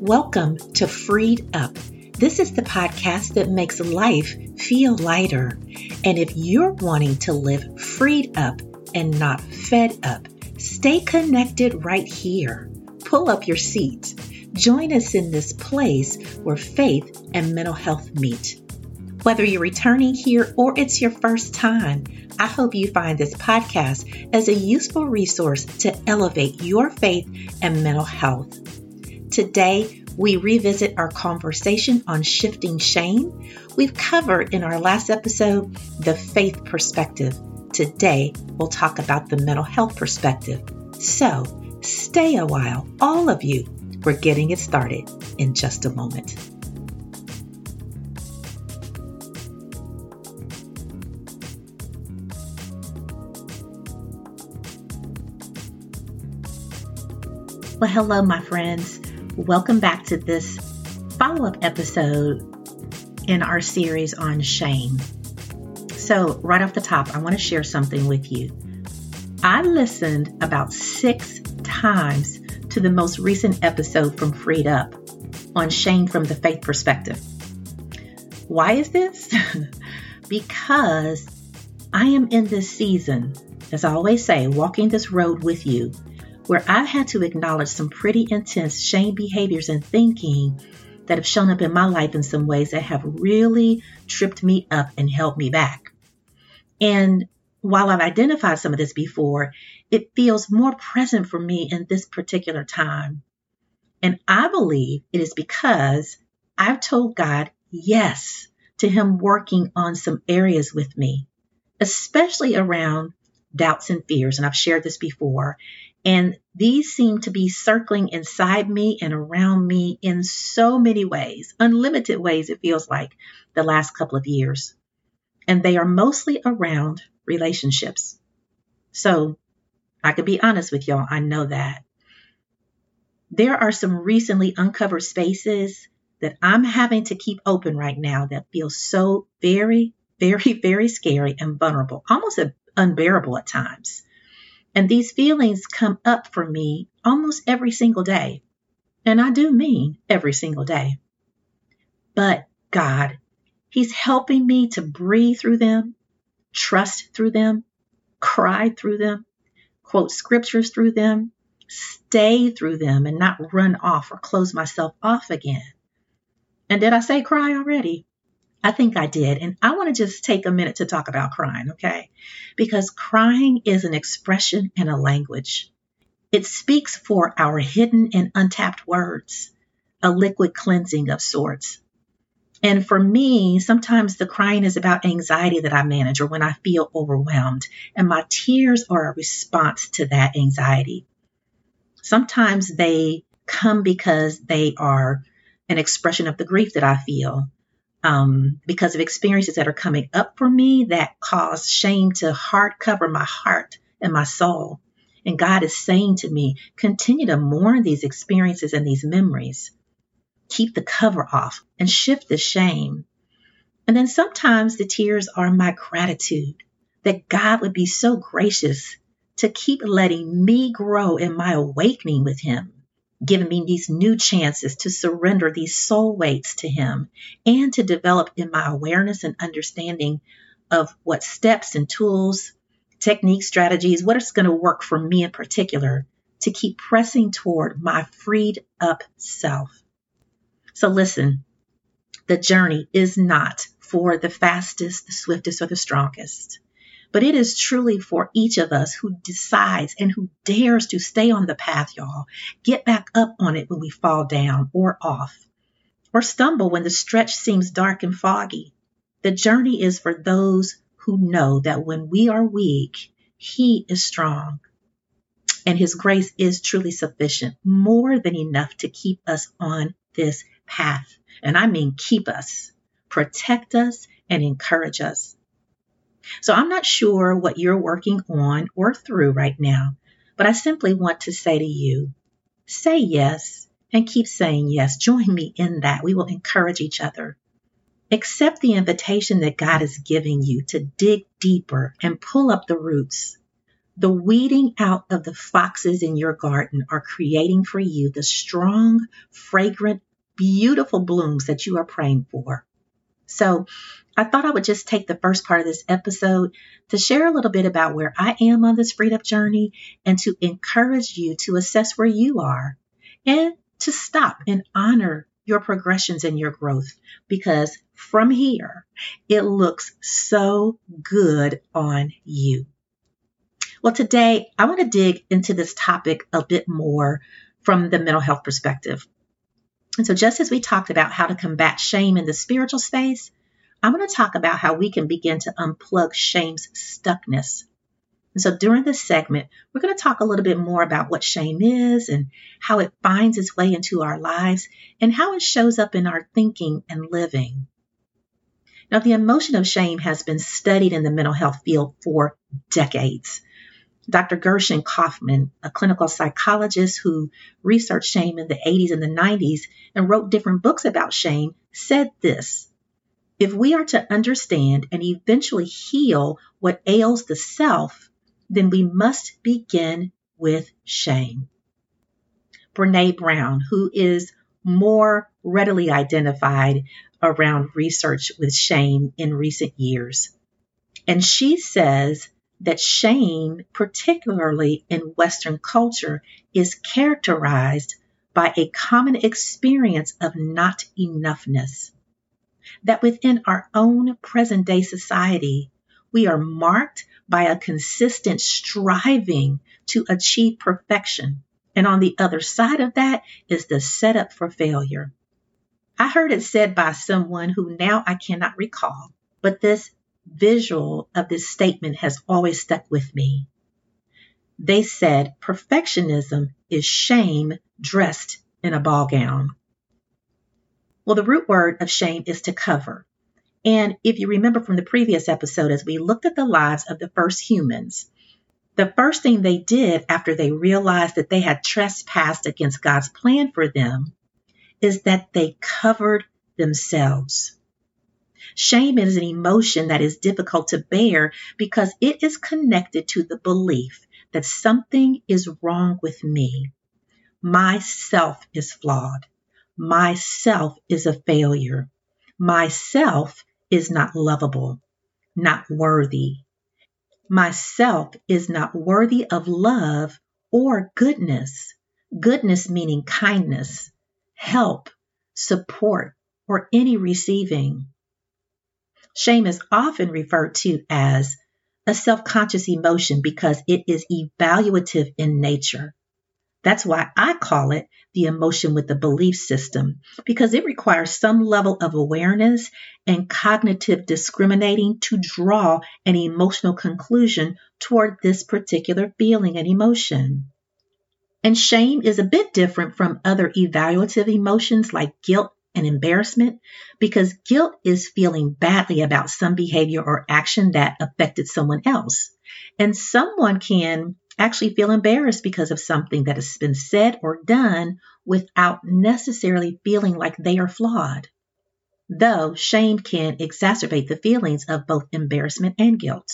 Welcome to Freed Up. This is the podcast that makes life feel lighter. And if you're wanting to live freed up and not fed up, stay connected right here. Pull up your seats. Join us in this place where faith and mental health meet. Whether you're returning here or it's your first time, I hope you find this podcast as a useful resource to elevate your faith and mental health. Today, we revisit our conversation on shifting shame. We've covered in our last episode the faith perspective. Today, we'll talk about the mental health perspective. So, stay a while, all of you. We're getting it started in just a moment. Well, hello, my friends. Welcome back to this follow up episode in our series on shame. So, right off the top, I want to share something with you. I listened about six times to the most recent episode from Freed Up on shame from the faith perspective. Why is this? because I am in this season, as I always say, walking this road with you where I've had to acknowledge some pretty intense shame behaviors and thinking that have shown up in my life in some ways that have really tripped me up and held me back. And while I've identified some of this before, it feels more present for me in this particular time. And I believe it is because I've told God yes to Him working on some areas with me, especially around doubts and fears. And I've shared this before. And these seem to be circling inside me and around me in so many ways, unlimited ways, it feels like, the last couple of years. And they are mostly around relationships. So I can be honest with y'all, I know that. There are some recently uncovered spaces that I'm having to keep open right now that feel so very, very, very scary and vulnerable, almost unbearable at times. And these feelings come up for me almost every single day. And I do mean every single day. But God, He's helping me to breathe through them, trust through them, cry through them, quote scriptures through them, stay through them, and not run off or close myself off again. And did I say cry already? I think I did. And I want to just take a minute to talk about crying, okay? Because crying is an expression and a language. It speaks for our hidden and untapped words, a liquid cleansing of sorts. And for me, sometimes the crying is about anxiety that I manage or when I feel overwhelmed, and my tears are a response to that anxiety. Sometimes they come because they are an expression of the grief that I feel um, because of experiences that are coming up for me that cause shame to hard cover my heart and my soul. And God is saying to me, continue to mourn these experiences and these memories. Keep the cover off and shift the shame. And then sometimes the tears are my gratitude that God would be so gracious to keep letting me grow in my awakening with Him given me these new chances to surrender these soul weights to Him and to develop in my awareness and understanding of what steps and tools, techniques, strategies, what is going to work for me in particular to keep pressing toward my freed up self. So listen, the journey is not for the fastest, the swiftest, or the strongest but it is truly for each of us who decides and who dares to stay on the path, y'all. Get back up on it when we fall down or off, or stumble when the stretch seems dark and foggy. The journey is for those who know that when we are weak, He is strong. And His grace is truly sufficient, more than enough to keep us on this path. And I mean, keep us, protect us, and encourage us. So I'm not sure what you're working on or through right now, but I simply want to say to you say yes and keep saying yes. Join me in that. We will encourage each other. Accept the invitation that God is giving you to dig deeper and pull up the roots. The weeding out of the foxes in your garden are creating for you the strong, fragrant, beautiful blooms that you are praying for. So, I thought I would just take the first part of this episode to share a little bit about where I am on this freedom journey and to encourage you to assess where you are and to stop and honor your progressions and your growth because from here, it looks so good on you. Well, today I want to dig into this topic a bit more from the mental health perspective. And so, just as we talked about how to combat shame in the spiritual space, I'm going to talk about how we can begin to unplug shame's stuckness. And so during this segment, we're going to talk a little bit more about what shame is and how it finds its way into our lives and how it shows up in our thinking and living. Now, the emotion of shame has been studied in the mental health field for decades. Dr. Gershen Kaufman, a clinical psychologist who researched shame in the 80s and the 90s and wrote different books about shame, said this if we are to understand and eventually heal what ails the self, then we must begin with shame. Brene Brown, who is more readily identified around research with shame in recent years. And she says that shame, particularly in Western culture, is characterized by a common experience of not enoughness that within our own present day society, we are marked by a consistent striving to achieve perfection. And on the other side of that is the setup for failure. I heard it said by someone who now I cannot recall, but this visual of this statement has always stuck with me. They said perfectionism is shame dressed in a ball gown. Well, the root word of shame is to cover. And if you remember from the previous episode, as we looked at the lives of the first humans, the first thing they did after they realized that they had trespassed against God's plan for them is that they covered themselves. Shame is an emotion that is difficult to bear because it is connected to the belief that something is wrong with me. Myself is flawed. Myself is a failure. Myself is not lovable, not worthy. Myself is not worthy of love or goodness. Goodness meaning kindness, help, support, or any receiving. Shame is often referred to as a self conscious emotion because it is evaluative in nature. That's why I call it the emotion with the belief system, because it requires some level of awareness and cognitive discriminating to draw an emotional conclusion toward this particular feeling and emotion. And shame is a bit different from other evaluative emotions like guilt and embarrassment because guilt is feeling badly about some behavior or action that affected someone else. And someone can actually feel embarrassed because of something that has been said or done without necessarily feeling like they are flawed. Though shame can exacerbate the feelings of both embarrassment and guilt.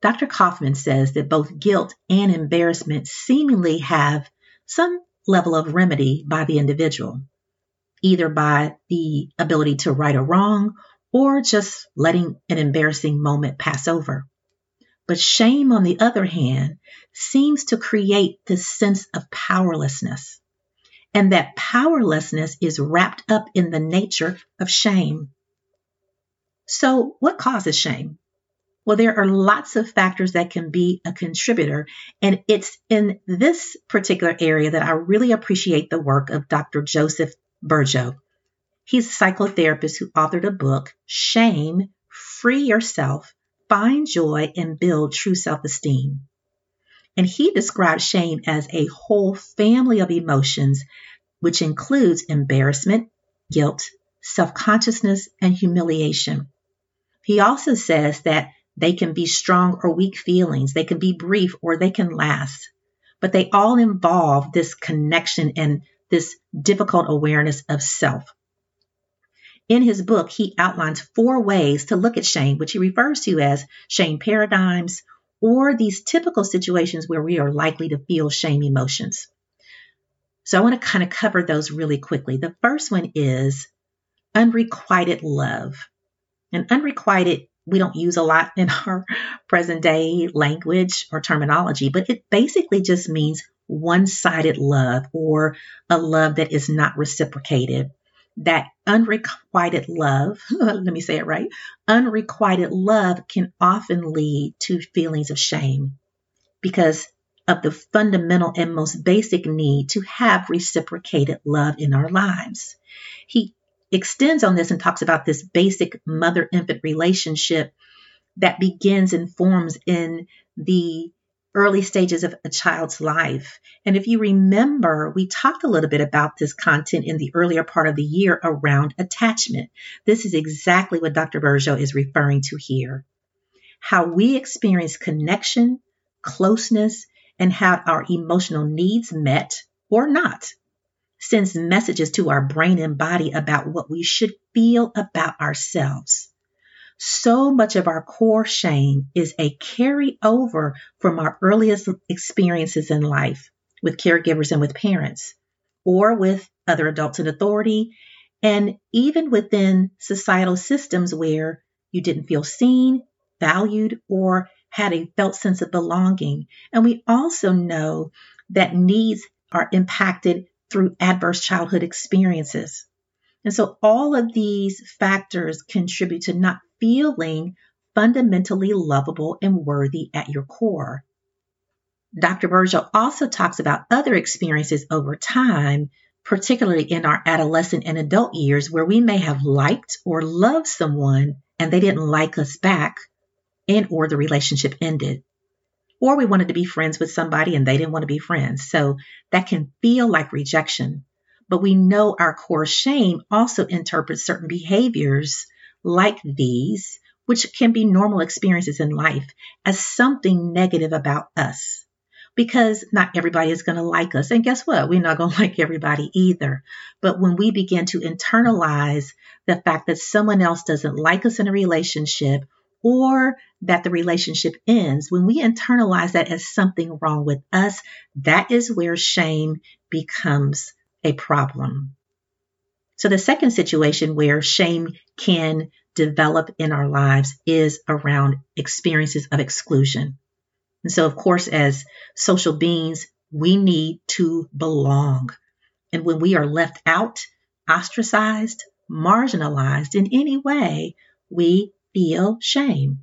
Dr. Kaufman says that both guilt and embarrassment seemingly have some level of remedy by the individual, either by the ability to right a wrong or just letting an embarrassing moment pass over. But shame, on the other hand, seems to create this sense of powerlessness. And that powerlessness is wrapped up in the nature of shame. So, what causes shame? Well, there are lots of factors that can be a contributor. And it's in this particular area that I really appreciate the work of Dr. Joseph Burgo. He's a psychotherapist who authored a book, Shame Free Yourself find joy and build true self esteem. And he describes shame as a whole family of emotions, which includes embarrassment, guilt, self consciousness, and humiliation. He also says that they can be strong or weak feelings, they can be brief or they can last, but they all involve this connection and this difficult awareness of self. In his book, he outlines four ways to look at shame, which he refers to as shame paradigms or these typical situations where we are likely to feel shame emotions. So I want to kind of cover those really quickly. The first one is unrequited love. And unrequited, we don't use a lot in our present day language or terminology, but it basically just means one sided love or a love that is not reciprocated. That unrequited love, let me say it right, unrequited love can often lead to feelings of shame because of the fundamental and most basic need to have reciprocated love in our lives. He extends on this and talks about this basic mother infant relationship that begins and forms in the early stages of a child's life. And if you remember, we talked a little bit about this content in the earlier part of the year around attachment. This is exactly what Dr. Burgo is referring to here. How we experience connection, closeness, and have our emotional needs met or not sends messages to our brain and body about what we should feel about ourselves. So much of our core shame is a carryover from our earliest experiences in life with caregivers and with parents, or with other adults in authority, and even within societal systems where you didn't feel seen, valued, or had a felt sense of belonging. And we also know that needs are impacted through adverse childhood experiences. And so all of these factors contribute to not feeling fundamentally lovable and worthy at your core. Dr. Burgo also talks about other experiences over time, particularly in our adolescent and adult years, where we may have liked or loved someone and they didn't like us back and or the relationship ended or we wanted to be friends with somebody and they didn't want to be friends. So that can feel like rejection. But we know our core shame also interprets certain behaviors like these, which can be normal experiences in life, as something negative about us. Because not everybody is going to like us. And guess what? We're not going to like everybody either. But when we begin to internalize the fact that someone else doesn't like us in a relationship or that the relationship ends, when we internalize that as something wrong with us, that is where shame becomes a problem. So, the second situation where shame can develop in our lives is around experiences of exclusion. And so, of course, as social beings, we need to belong. And when we are left out, ostracized, marginalized in any way, we feel shame.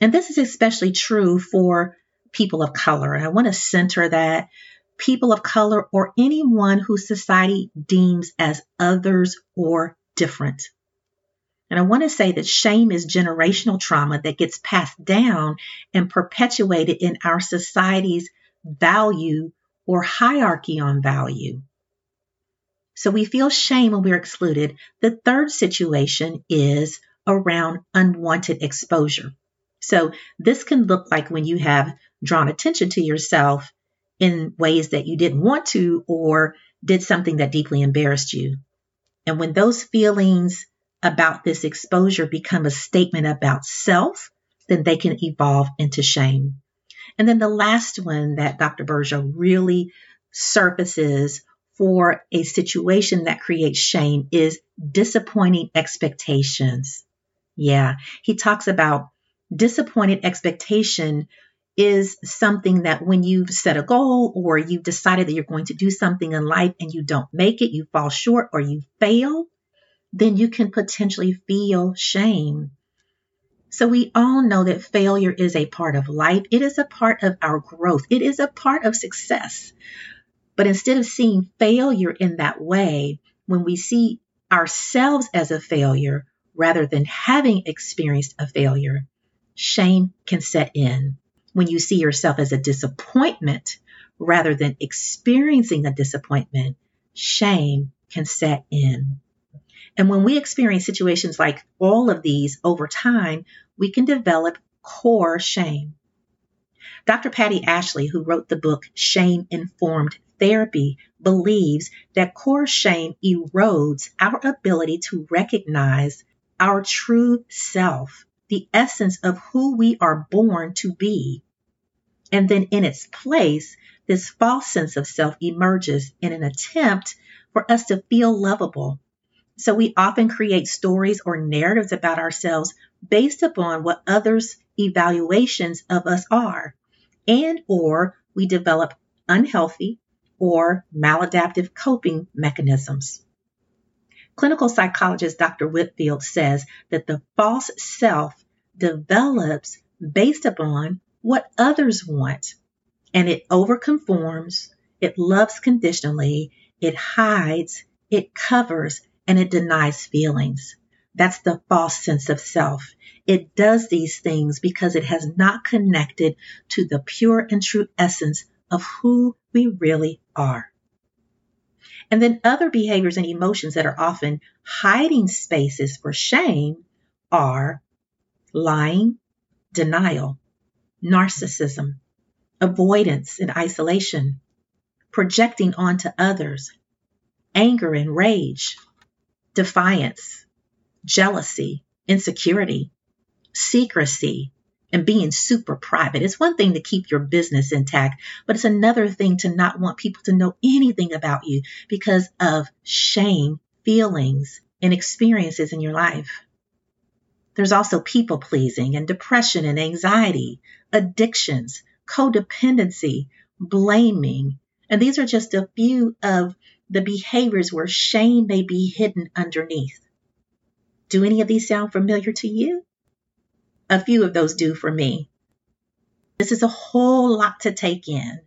And this is especially true for people of color. And I want to center that people of color or anyone who society deems as others or different. And I want to say that shame is generational trauma that gets passed down and perpetuated in our society's value or hierarchy on value. So we feel shame when we're excluded. The third situation is around unwanted exposure. So this can look like when you have drawn attention to yourself in ways that you didn't want to or did something that deeply embarrassed you. And when those feelings about this exposure become a statement about self, then they can evolve into shame. And then the last one that Dr. Burgo really surfaces for a situation that creates shame is disappointing expectations. Yeah, he talks about disappointed expectation is something that when you've set a goal or you've decided that you're going to do something in life and you don't make it, you fall short or you fail, then you can potentially feel shame. So we all know that failure is a part of life. It is a part of our growth. It is a part of success. But instead of seeing failure in that way, when we see ourselves as a failure, rather than having experienced a failure, shame can set in. When you see yourself as a disappointment rather than experiencing a disappointment, shame can set in. And when we experience situations like all of these over time, we can develop core shame. Dr. Patti Ashley, who wrote the book Shame Informed Therapy, believes that core shame erodes our ability to recognize our true self the essence of who we are born to be. And then in its place, this false sense of self emerges in an attempt for us to feel lovable. So we often create stories or narratives about ourselves based upon what others' evaluations of us are, and or we develop unhealthy or maladaptive coping mechanisms. Clinical psychologist Dr. Whitfield says that the false self develops based upon what others want, and it overconforms, it loves conditionally, it hides, it covers, and it denies feelings. That's the false sense of self. It does these things because it has not connected to the pure and true essence of who we really are. And then other behaviors and emotions that are often hiding spaces for shame are lying, denial, narcissism, avoidance and isolation, projecting onto others, anger and rage, defiance, jealousy, insecurity, secrecy, and being super private. It's one thing to keep your business intact, but it's another thing to not want people to know anything about you because of shame, feelings, and experiences in your life. There's also people pleasing and depression and anxiety, addictions, codependency, blaming. And these are just a few of the behaviors where shame may be hidden underneath. Do any of these sound familiar to you? a few of those do for me. This is a whole lot to take in.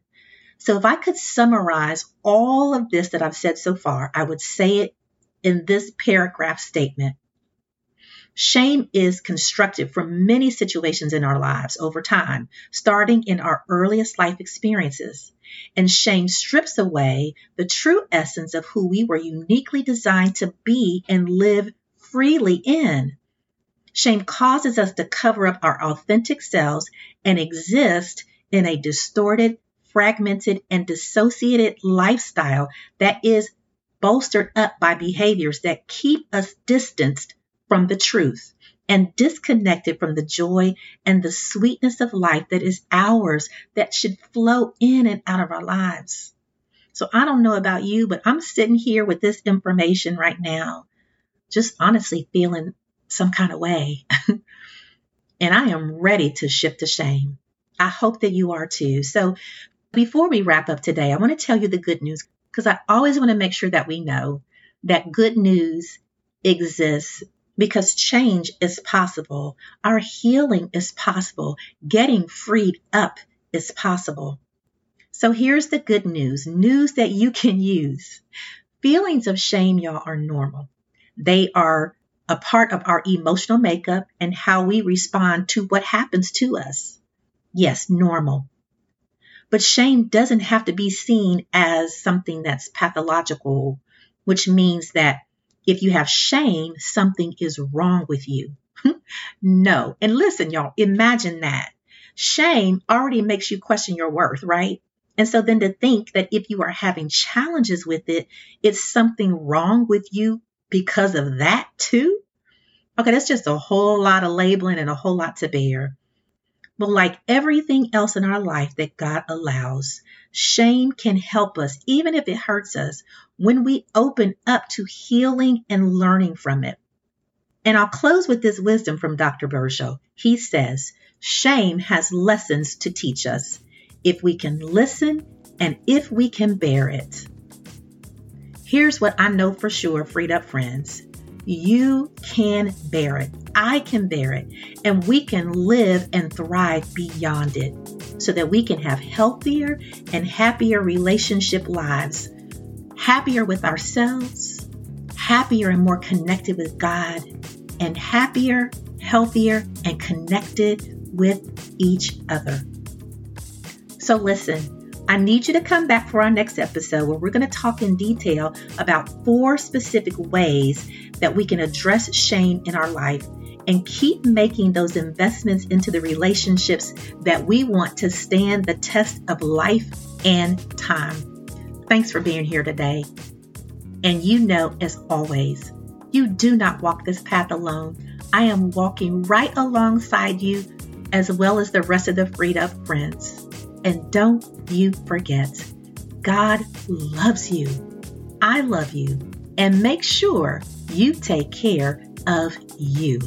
So, if I could summarize all of this that I've said so far, I would say it in this paragraph statement. Shame is constructed from many situations in our lives over time, starting in our earliest life experiences. And shame strips away the true essence of who we were uniquely designed to be and live freely in. Shame causes us to cover up our authentic selves and exist in a distorted, fragmented, and dissociated lifestyle that is bolstered up by behaviors that keep us distanced from the truth and disconnected from the joy and the sweetness of life that is ours, that should flow in and out of our lives. So I don't know about you, but I'm sitting here with this information right now, just honestly feeling some kind of way. and I am ready to shift to shame. I hope that you are too. So before we wrap up today, I want to tell you the good news because I always want to make sure that we know that good news exists because change is possible. Our healing is possible. Getting freed up is possible. So here's the good news news that you can use. Feelings of shame, y'all, are normal. They are a part of our emotional makeup and how we respond to what happens to us. Yes, normal. But shame doesn't have to be seen as something that's pathological, which means that if you have shame, something is wrong with you. no. And listen, y'all, imagine that. Shame already makes you question your worth, right? And so then to think that if you are having challenges with it, it's something wrong with you because of that too? Okay, that's just a whole lot of labeling and a whole lot to bear. But like everything else in our life that God allows, shame can help us, even if it hurts us, when we open up to healing and learning from it. And I'll close with this wisdom from Dr. Burgo. He says, Shame has lessons to teach us if we can listen and if we can bear it. Here's what I know for sure, freed up friends. You can bear it. I can bear it. And we can live and thrive beyond it so that we can have healthier and happier relationship lives, happier with ourselves, happier and more connected with God, and happier, healthier, and connected with each other. So, listen. I need you to come back for our next episode where we're going to talk in detail about four specific ways that we can address shame in our life and keep making those investments into the relationships that we want to stand the test of life and time. Thanks for being here today. And you know, as always, you do not walk this path alone. I am walking right alongside you as well as the rest of the Freed Up friends. And don't you forget, God loves you. I love you. And make sure you take care of you.